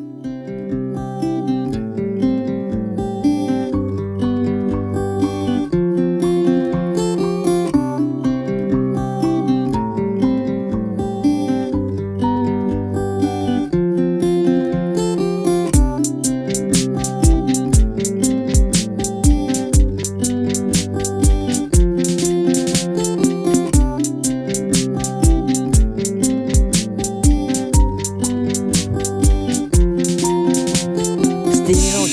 Still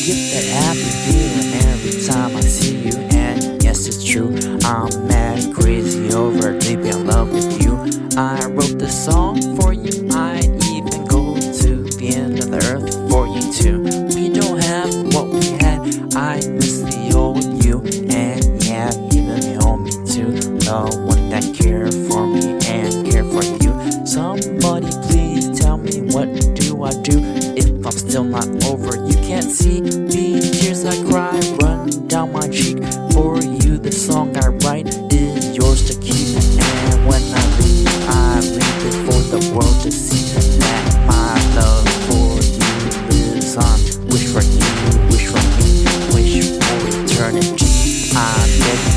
get that happy feeling every time I see you, and yes, it's true. I'm mad crazy over deep in love with you. I wrote this song for you. I'd even go to the end of the earth for you too. We don't have what we had. I miss the old you, and yeah, even the old me too. The one that cared for me and cared for you. Somebody please tell me what do I do if I'm still not over? You can't see for you. The song I write is yours to keep. And when I leave, I leave it for the world to see. That my love for you lives on. Wish for you, wish for me, wish for eternity. I get